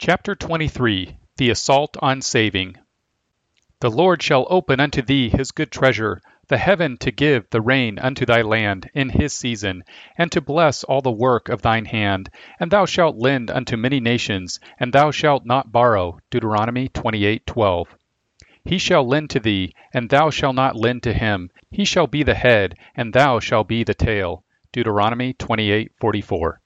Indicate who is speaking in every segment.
Speaker 1: Chapter 23 The Assault on Saving The Lord shall open unto thee his good treasure, the heaven to give the rain unto thy land in his season, and to bless all the work of thine hand. And thou shalt lend unto many nations, and thou shalt not borrow. Deuteronomy 28:12. He shall lend to thee, and thou shalt not lend to him. He shall be the head, and thou shalt be the tail. Deuteronomy 28:44.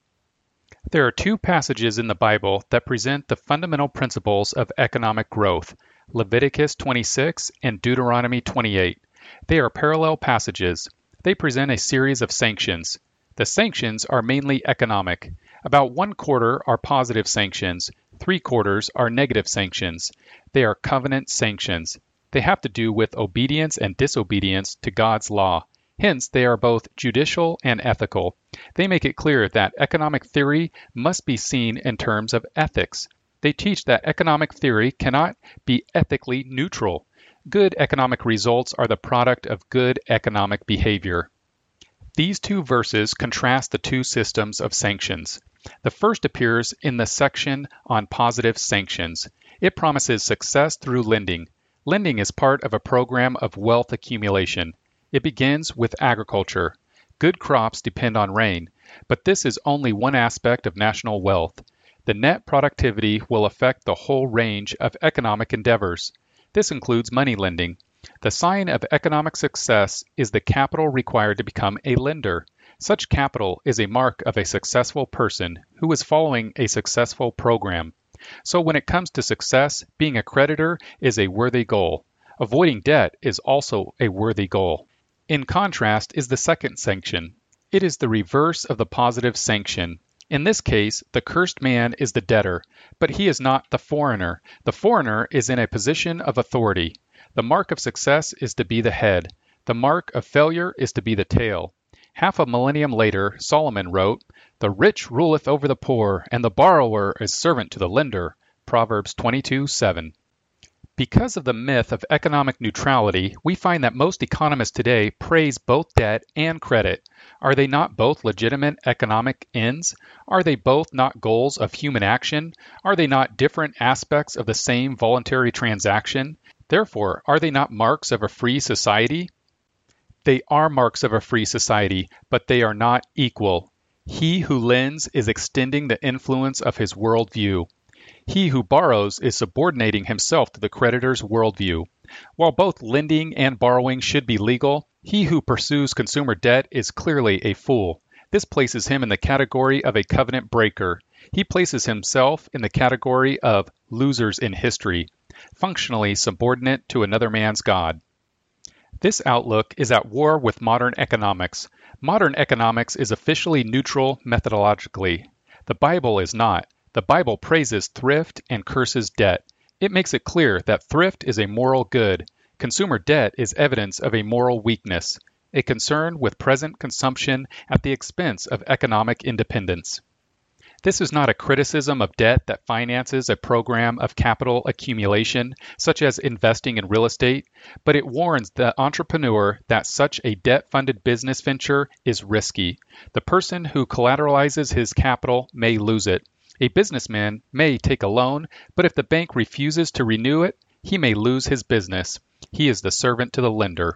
Speaker 1: There are two passages in the Bible that present the fundamental principles of economic growth Leviticus 26 and Deuteronomy 28. They are parallel passages. They present a series of sanctions. The sanctions are mainly economic. About one quarter are positive sanctions, three quarters are negative sanctions. They are covenant sanctions. They have to do with obedience and disobedience to God's law. Hence, they are both judicial and ethical. They make it clear that economic theory must be seen in terms of ethics. They teach that economic theory cannot be ethically neutral. Good economic results are the product of good economic behavior. These two verses contrast the two systems of sanctions. The first appears in the section on positive sanctions. It promises success through lending. Lending is part of a program of wealth accumulation. It begins with agriculture. Good crops depend on rain, but this is only one aspect of national wealth. The net productivity will affect the whole range of economic endeavors. This includes money lending. The sign of economic success is the capital required to become a lender. Such capital is a mark of a successful person who is following a successful program. So when it comes to success, being a creditor is a worthy goal. Avoiding debt is also a worthy goal. In contrast is the second sanction. It is the reverse of the positive sanction. In this case, the cursed man is the debtor, but he is not the foreigner. The foreigner is in a position of authority. The mark of success is to be the head. The mark of failure is to be the tail. Half a millennium later, Solomon wrote, The rich ruleth over the poor, and the borrower is servant to the lender. Proverbs 22 7. Because of the myth of economic neutrality, we find that most economists today praise both debt and credit. Are they not both legitimate economic ends? Are they both not goals of human action? Are they not different aspects of the same voluntary transaction? Therefore, are they not marks of a free society? They are marks of a free society, but they are not equal. He who lends is extending the influence of his worldview. He who borrows is subordinating himself to the creditor's worldview. While both lending and borrowing should be legal, he who pursues consumer debt is clearly a fool. This places him in the category of a covenant breaker. He places himself in the category of losers in history, functionally subordinate to another man's God. This outlook is at war with modern economics. Modern economics is officially neutral methodologically. The Bible is not. The Bible praises thrift and curses debt. It makes it clear that thrift is a moral good. Consumer debt is evidence of a moral weakness, a concern with present consumption at the expense of economic independence. This is not a criticism of debt that finances a program of capital accumulation, such as investing in real estate, but it warns the entrepreneur that such a debt funded business venture is risky. The person who collateralizes his capital may lose it. A businessman may take a loan, but if the bank refuses to renew it, he may lose his business. He is the servant to the lender.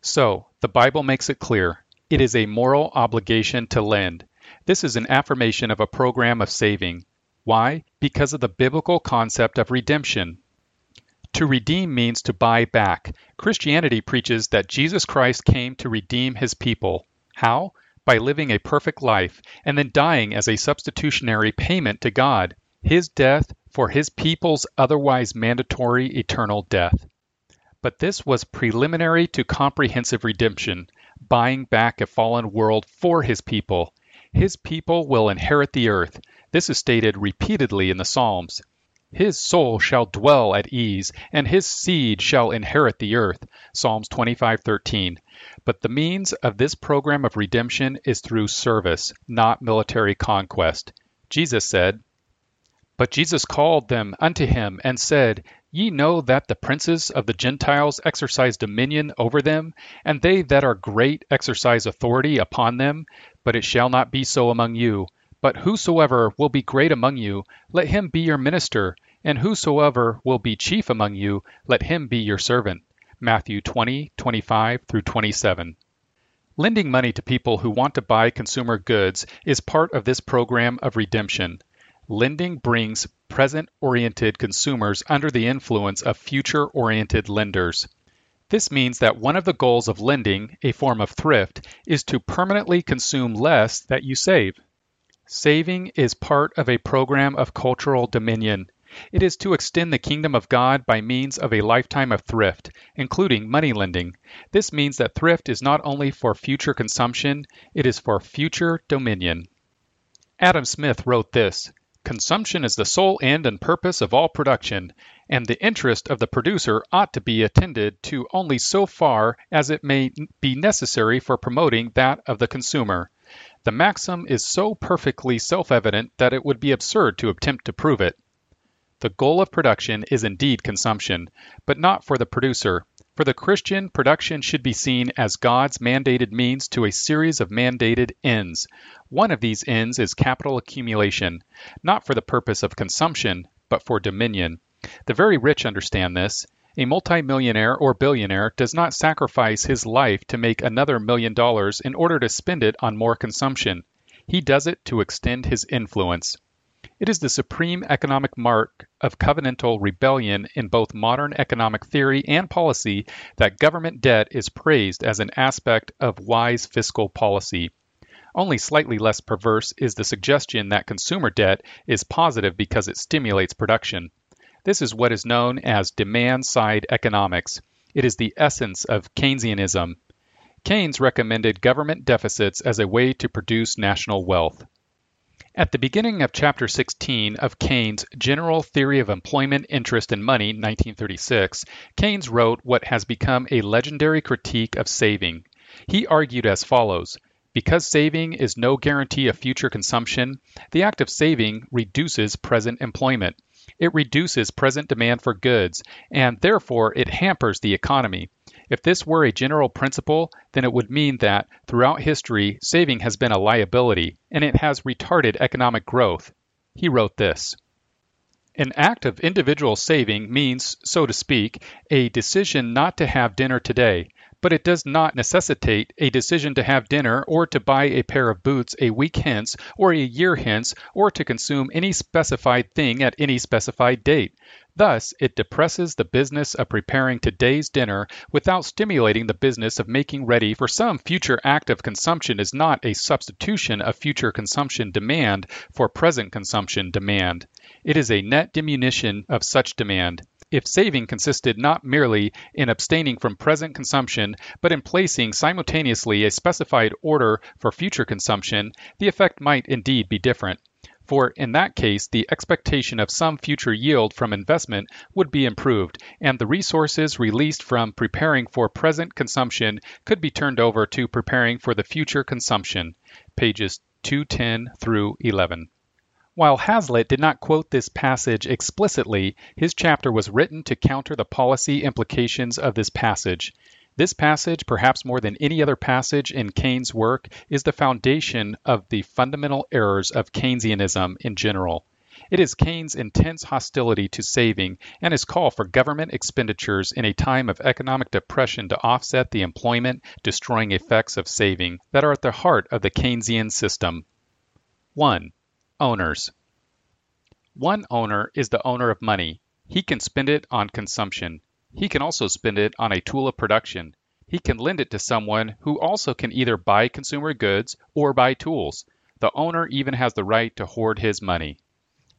Speaker 1: So, the Bible makes it clear it is a moral obligation to lend. This is an affirmation of a program of saving. Why? Because of the biblical concept of redemption. To redeem means to buy back. Christianity preaches that Jesus Christ came to redeem his people. How? By living a perfect life and then dying as a substitutionary payment to God, his death for his people's otherwise mandatory eternal death. But this was preliminary to comprehensive redemption, buying back a fallen world for his people. His people will inherit the earth. This is stated repeatedly in the Psalms. His soul shall dwell at ease, and his seed shall inherit the earth. Psalms 25:13. But the means of this program of redemption is through service, not military conquest. Jesus said, But Jesus called them unto him and said, Ye know that the princes of the Gentiles exercise dominion over them, and they that are great exercise authority upon them, but it shall not be so among you But whosoever will be great among you, let him be your minister, and whosoever will be chief among you, let him be your servant. Matthew 20, 25 through 27. Lending money to people who want to buy consumer goods is part of this program of redemption. Lending brings present oriented consumers under the influence of future oriented lenders. This means that one of the goals of lending, a form of thrift, is to permanently consume less that you save. Saving is part of a program of cultural dominion. It is to extend the kingdom of God by means of a lifetime of thrift, including money lending. This means that thrift is not only for future consumption, it is for future dominion. Adam Smith wrote this Consumption is the sole end and purpose of all production, and the interest of the producer ought to be attended to only so far as it may be necessary for promoting that of the consumer. The maxim is so perfectly self evident that it would be absurd to attempt to prove it. The goal of production is indeed consumption, but not for the producer. For the Christian, production should be seen as God's mandated means to a series of mandated ends. One of these ends is capital accumulation, not for the purpose of consumption, but for dominion. The very rich understand this. A multimillionaire or billionaire does not sacrifice his life to make another million dollars in order to spend it on more consumption. He does it to extend his influence. It is the supreme economic mark of covenantal rebellion in both modern economic theory and policy that government debt is praised as an aspect of wise fiscal policy. Only slightly less perverse is the suggestion that consumer debt is positive because it stimulates production. This is what is known as demand side economics. It is the essence of Keynesianism. Keynes recommended government deficits as a way to produce national wealth. At the beginning of Chapter 16 of Keynes' General Theory of Employment, Interest, and Money, 1936, Keynes wrote what has become a legendary critique of saving. He argued as follows Because saving is no guarantee of future consumption, the act of saving reduces present employment. It reduces present demand for goods, and therefore it hampers the economy. If this were a general principle, then it would mean that, throughout history, saving has been a liability, and it has retarded economic growth. He wrote this An act of individual saving means, so to speak, a decision not to have dinner today, but it does not necessitate a decision to have dinner or to buy a pair of boots a week hence or a year hence or to consume any specified thing at any specified date. Thus, it depresses the business of preparing today's dinner without stimulating the business of making ready for some future act of consumption is not a substitution of future consumption demand for present consumption demand. It is a net diminution of such demand. If saving consisted not merely in abstaining from present consumption, but in placing simultaneously a specified order for future consumption, the effect might indeed be different for in that case the expectation of some future yield from investment would be improved, and the resources released from preparing for present consumption could be turned over to preparing for the future consumption. Pages 210 through 11. While Hazlitt did not quote this passage explicitly, his chapter was written to counter the policy implications of this passage. This passage, perhaps more than any other passage in Keynes' work, is the foundation of the fundamental errors of Keynesianism in general. It is Keynes' intense hostility to saving and his call for government expenditures in a time of economic depression to offset the employment destroying effects of saving that are at the heart of the Keynesian system. 1. Owners. One owner is the owner of money. He can spend it on consumption. He can also spend it on a tool of production. He can lend it to someone who also can either buy consumer goods or buy tools. The owner even has the right to hoard his money.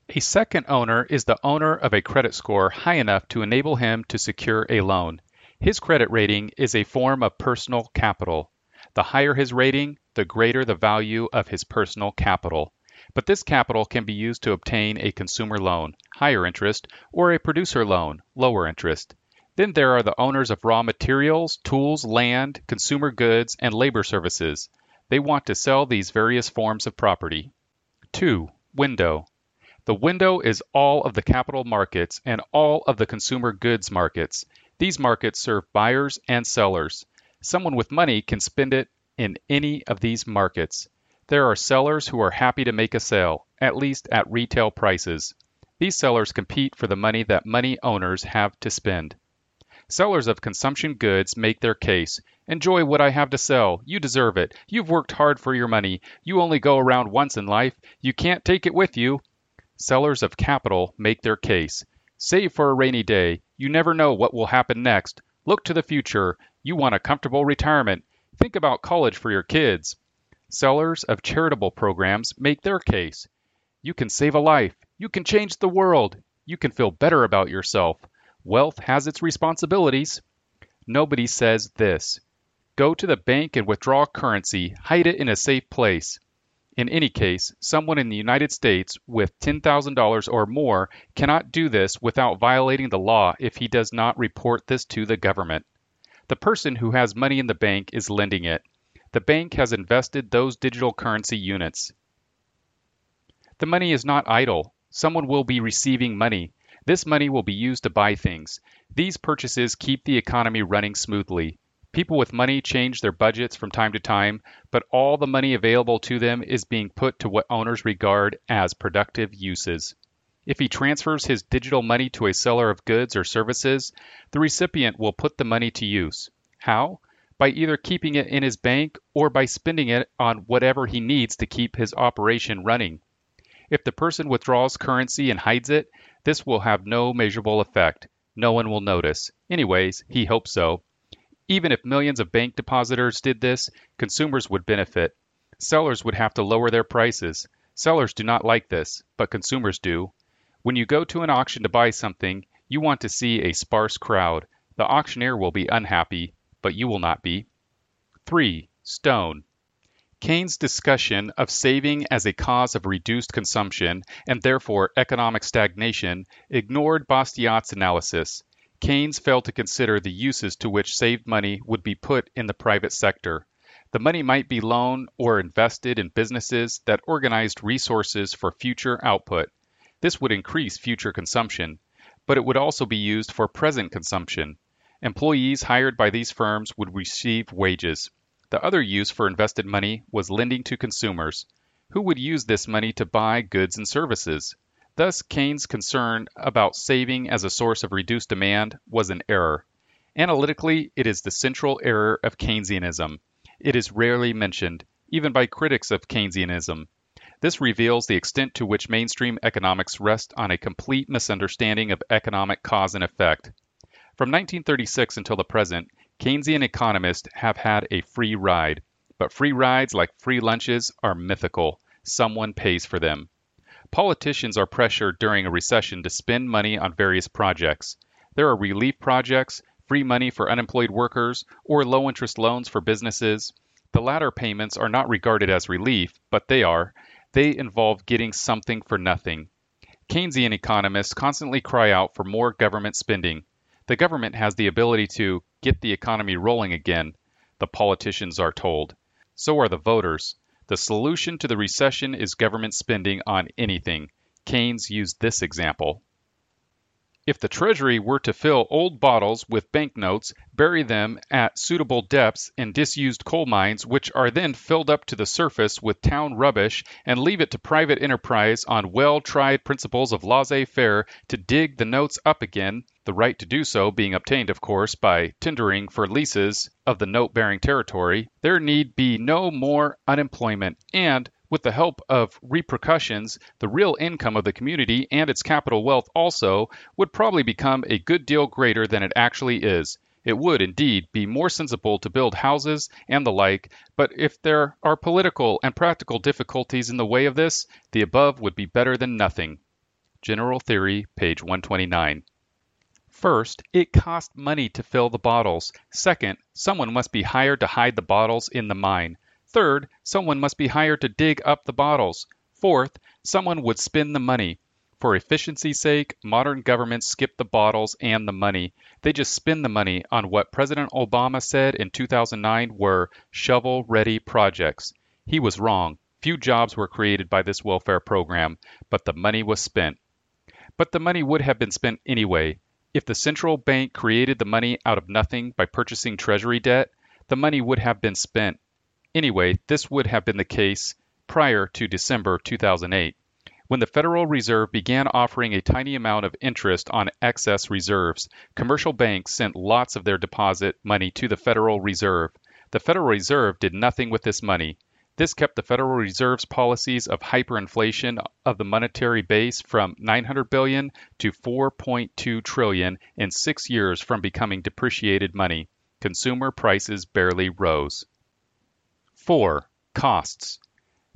Speaker 1: A second owner is the owner of a credit score high enough to enable him to secure a loan. His credit rating is a form of personal capital. The higher his rating, the greater the value of his personal capital. But this capital can be used to obtain a consumer loan, higher interest, or a producer loan, lower interest. Then there are the owners of raw materials, tools, land, consumer goods, and labor services. They want to sell these various forms of property. 2. Window. The window is all of the capital markets and all of the consumer goods markets. These markets serve buyers and sellers. Someone with money can spend it in any of these markets. There are sellers who are happy to make a sale, at least at retail prices. These sellers compete for the money that money owners have to spend. Sellers of consumption goods make their case. Enjoy what I have to sell. You deserve it. You've worked hard for your money. You only go around once in life. You can't take it with you. Sellers of capital make their case. Save for a rainy day. You never know what will happen next. Look to the future. You want a comfortable retirement. Think about college for your kids. Sellers of charitable programs make their case. You can save a life. You can change the world. You can feel better about yourself. Wealth has its responsibilities. Nobody says this. Go to the bank and withdraw currency. Hide it in a safe place. In any case, someone in the United States with $10,000 or more cannot do this without violating the law if he does not report this to the government. The person who has money in the bank is lending it. The bank has invested those digital currency units. The money is not idle. Someone will be receiving money. This money will be used to buy things. These purchases keep the economy running smoothly. People with money change their budgets from time to time, but all the money available to them is being put to what owners regard as productive uses. If he transfers his digital money to a seller of goods or services, the recipient will put the money to use. How? By either keeping it in his bank or by spending it on whatever he needs to keep his operation running. If the person withdraws currency and hides it, this will have no measurable effect. No one will notice. Anyways, he hopes so. Even if millions of bank depositors did this, consumers would benefit. Sellers would have to lower their prices. Sellers do not like this, but consumers do. When you go to an auction to buy something, you want to see a sparse crowd. The auctioneer will be unhappy, but you will not be. 3. Stone. Keynes' discussion of saving as a cause of reduced consumption and therefore economic stagnation ignored Bastiat's analysis. Keynes failed to consider the uses to which saved money would be put in the private sector. The money might be loaned or invested in businesses that organized resources for future output. This would increase future consumption, but it would also be used for present consumption. Employees hired by these firms would receive wages. The other use for invested money was lending to consumers, who would use this money to buy goods and services. Thus, Keynes' concern about saving as a source of reduced demand was an error. Analytically, it is the central error of Keynesianism. It is rarely mentioned, even by critics of Keynesianism. This reveals the extent to which mainstream economics rests on a complete misunderstanding of economic cause and effect. From 1936 until the present, Keynesian economists have had a free ride. But free rides, like free lunches, are mythical. Someone pays for them. Politicians are pressured during a recession to spend money on various projects. There are relief projects, free money for unemployed workers, or low interest loans for businesses. The latter payments are not regarded as relief, but they are. They involve getting something for nothing. Keynesian economists constantly cry out for more government spending. The government has the ability to get the economy rolling again, the politicians are told. So are the voters. The solution to the recession is government spending on anything. Keynes used this example. If the Treasury were to fill old bottles with banknotes, bury them at suitable depths in disused coal mines, which are then filled up to the surface with town rubbish, and leave it to private enterprise on well tried principles of laissez faire to dig the notes up again, the right to do so being obtained, of course, by tendering for leases of the note bearing territory, there need be no more unemployment, and, with the help of repercussions, the real income of the community and its capital wealth also would probably become a good deal greater than it actually is. It would, indeed, be more sensible to build houses and the like, but if there are political and practical difficulties in the way of this, the above would be better than nothing. General Theory, page 129. First, it costs money to fill the bottles. Second, someone must be hired to hide the bottles in the mine. Third, someone must be hired to dig up the bottles. Fourth, someone would spend the money. For efficiency's sake, modern governments skip the bottles and the money. They just spend the money on what President Obama said in 2009 were shovel ready projects. He was wrong. Few jobs were created by this welfare program, but the money was spent. But the money would have been spent anyway. If the central bank created the money out of nothing by purchasing treasury debt, the money would have been spent. Anyway, this would have been the case prior to December 2008. When the Federal Reserve began offering a tiny amount of interest on excess reserves, commercial banks sent lots of their deposit money to the Federal Reserve. The Federal Reserve did nothing with this money. This kept the Federal Reserve's policies of hyperinflation of the monetary base from 900 billion to 4.2 trillion in 6 years from becoming depreciated money. Consumer prices barely rose. 4. Costs.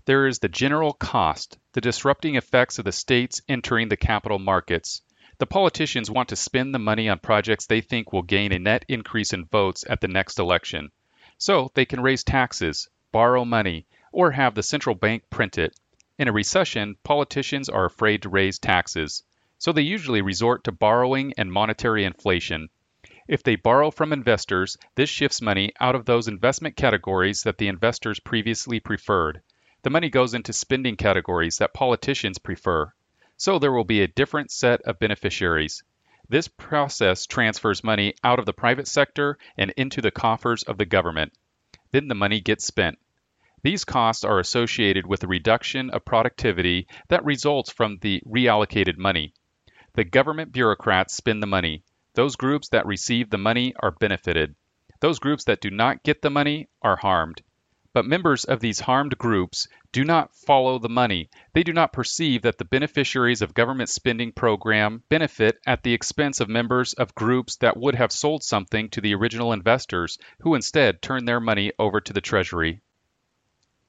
Speaker 1: There is the general cost, the disrupting effects of the states entering the capital markets. The politicians want to spend the money on projects they think will gain a net increase in votes at the next election. So they can raise taxes, borrow money, or have the central bank print it. In a recession, politicians are afraid to raise taxes. So they usually resort to borrowing and monetary inflation. If they borrow from investors, this shifts money out of those investment categories that the investors previously preferred the money goes into spending categories that politicians prefer. So there will be a different set of beneficiaries. This process transfers money out of the private sector and into the coffers of the government. Then the money gets spent. These costs are associated with the reduction of productivity that results from the reallocated money. The government bureaucrats spend the money. Those groups that receive the money are benefited. Those groups that do not get the money are harmed. But members of these harmed groups do not follow the money. They do not perceive that the beneficiaries of government spending program benefit at the expense of members of groups that would have sold something to the original investors, who instead turn their money over to the Treasury.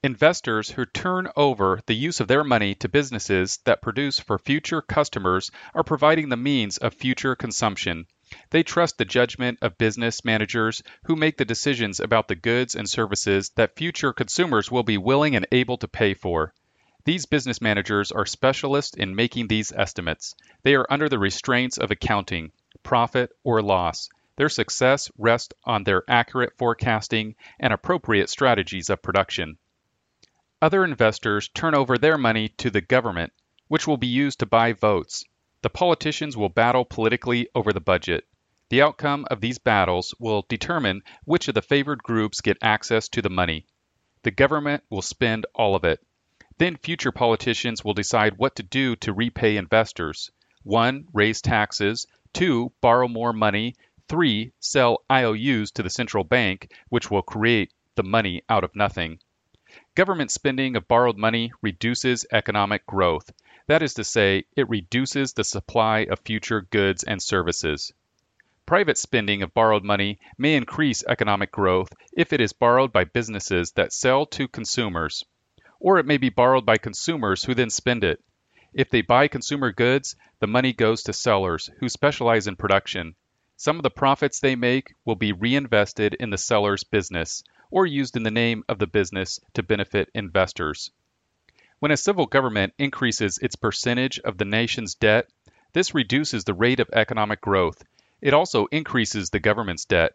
Speaker 1: Investors who turn over the use of their money to businesses that produce for future customers are providing the means of future consumption. They trust the judgment of business managers who make the decisions about the goods and services that future consumers will be willing and able to pay for. These business managers are specialists in making these estimates. They are under the restraints of accounting, profit or loss. Their success rests on their accurate forecasting and appropriate strategies of production. Other investors turn over their money to the government, which will be used to buy votes. The politicians will battle politically over the budget. The outcome of these battles will determine which of the favored groups get access to the money. The government will spend all of it. Then future politicians will decide what to do to repay investors. 1. Raise taxes. 2. Borrow more money. 3. Sell IOUs to the central bank, which will create the money out of nothing. Government spending of borrowed money reduces economic growth. That is to say, it reduces the supply of future goods and services. Private spending of borrowed money may increase economic growth if it is borrowed by businesses that sell to consumers, or it may be borrowed by consumers who then spend it. If they buy consumer goods, the money goes to sellers who specialize in production. Some of the profits they make will be reinvested in the seller's business or used in the name of the business to benefit investors. When a civil government increases its percentage of the nation's debt, this reduces the rate of economic growth. It also increases the government's debt.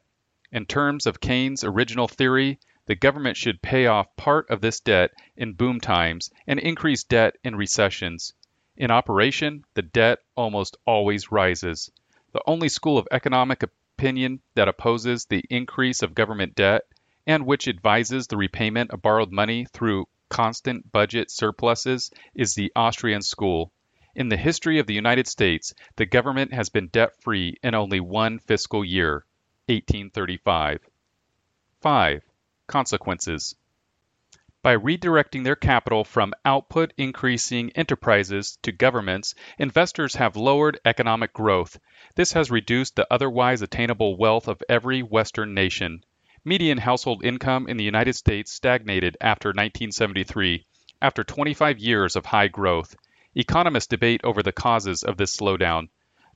Speaker 1: In terms of Keynes' original theory, the government should pay off part of this debt in boom times and increase debt in recessions. In operation, the debt almost always rises. The only school of economic opinion that opposes the increase of government debt and which advises the repayment of borrowed money through constant budget surpluses is the Austrian school. In the history of the United States, the government has been debt free in only one fiscal year, 1835. 5. Consequences. By redirecting their capital from output increasing enterprises to governments, investors have lowered economic growth. This has reduced the otherwise attainable wealth of every Western nation. Median household income in the United States stagnated after 1973, after 25 years of high growth. Economists debate over the causes of this slowdown.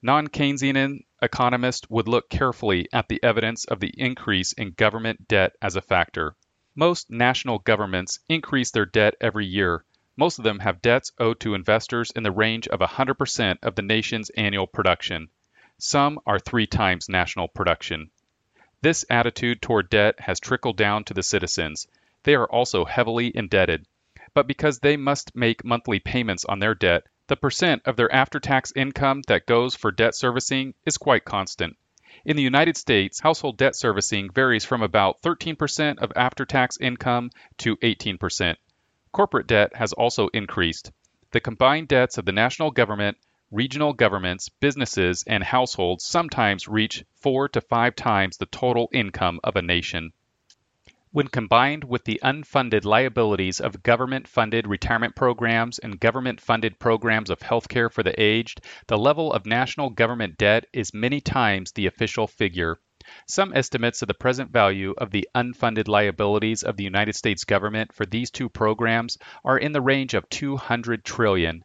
Speaker 1: Non Keynesian economists would look carefully at the evidence of the increase in government debt as a factor. Most national governments increase their debt every year. Most of them have debts owed to investors in the range of 100% of the nation's annual production. Some are three times national production. This attitude toward debt has trickled down to the citizens. They are also heavily indebted. But because they must make monthly payments on their debt, the percent of their after tax income that goes for debt servicing is quite constant. In the United States, household debt servicing varies from about 13% of after tax income to 18%. Corporate debt has also increased. The combined debts of the national government, regional governments, businesses, and households sometimes reach four to five times the total income of a nation. When combined with the unfunded liabilities of government funded retirement programs and government funded programs of health care for the aged, the level of national government debt is many times the official figure. Some estimates of the present value of the unfunded liabilities of the United States government for these two programs are in the range of 200 trillion.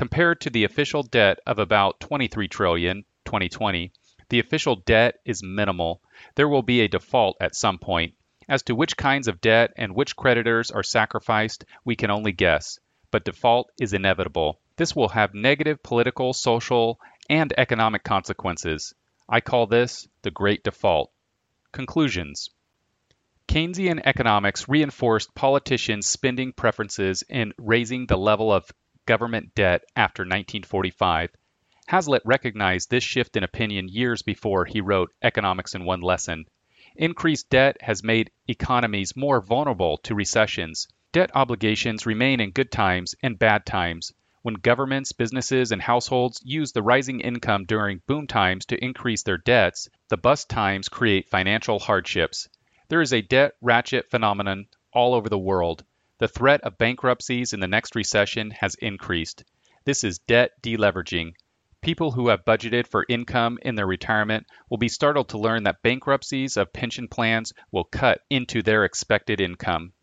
Speaker 1: Compared to the official debt of about 23 trillion 2020, the official debt is minimal. There will be a default at some point. As to which kinds of debt and which creditors are sacrificed, we can only guess, but default is inevitable. This will have negative political, social, and economic consequences. I call this the Great Default. Conclusions Keynesian economics reinforced politicians' spending preferences in raising the level of government debt after 1945. Hazlitt recognized this shift in opinion years before he wrote Economics in One Lesson. Increased debt has made economies more vulnerable to recessions. Debt obligations remain in good times and bad times. When governments, businesses, and households use the rising income during boom times to increase their debts, the bust times create financial hardships. There is a debt ratchet phenomenon all over the world. The threat of bankruptcies in the next recession has increased. This is debt deleveraging. People who have budgeted for income in their retirement will be startled to learn that bankruptcies of pension plans will cut into their expected income.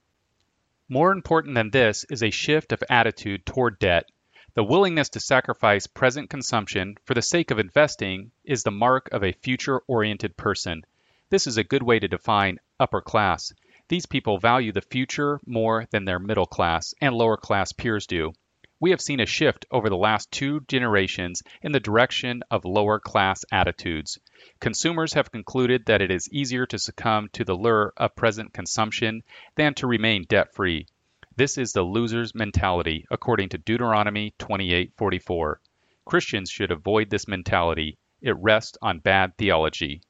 Speaker 1: More important than this is a shift of attitude toward debt. The willingness to sacrifice present consumption for the sake of investing is the mark of a future oriented person. This is a good way to define upper class. These people value the future more than their middle class and lower class peers do we have seen a shift over the last two generations in the direction of lower class attitudes. Consumers have concluded that it is easier to succumb to the lure of present consumption than to remain debt free. This is the loser's mentality, according to Deuteronomy 28:44. Christians should avoid this mentality. It rests on bad theology.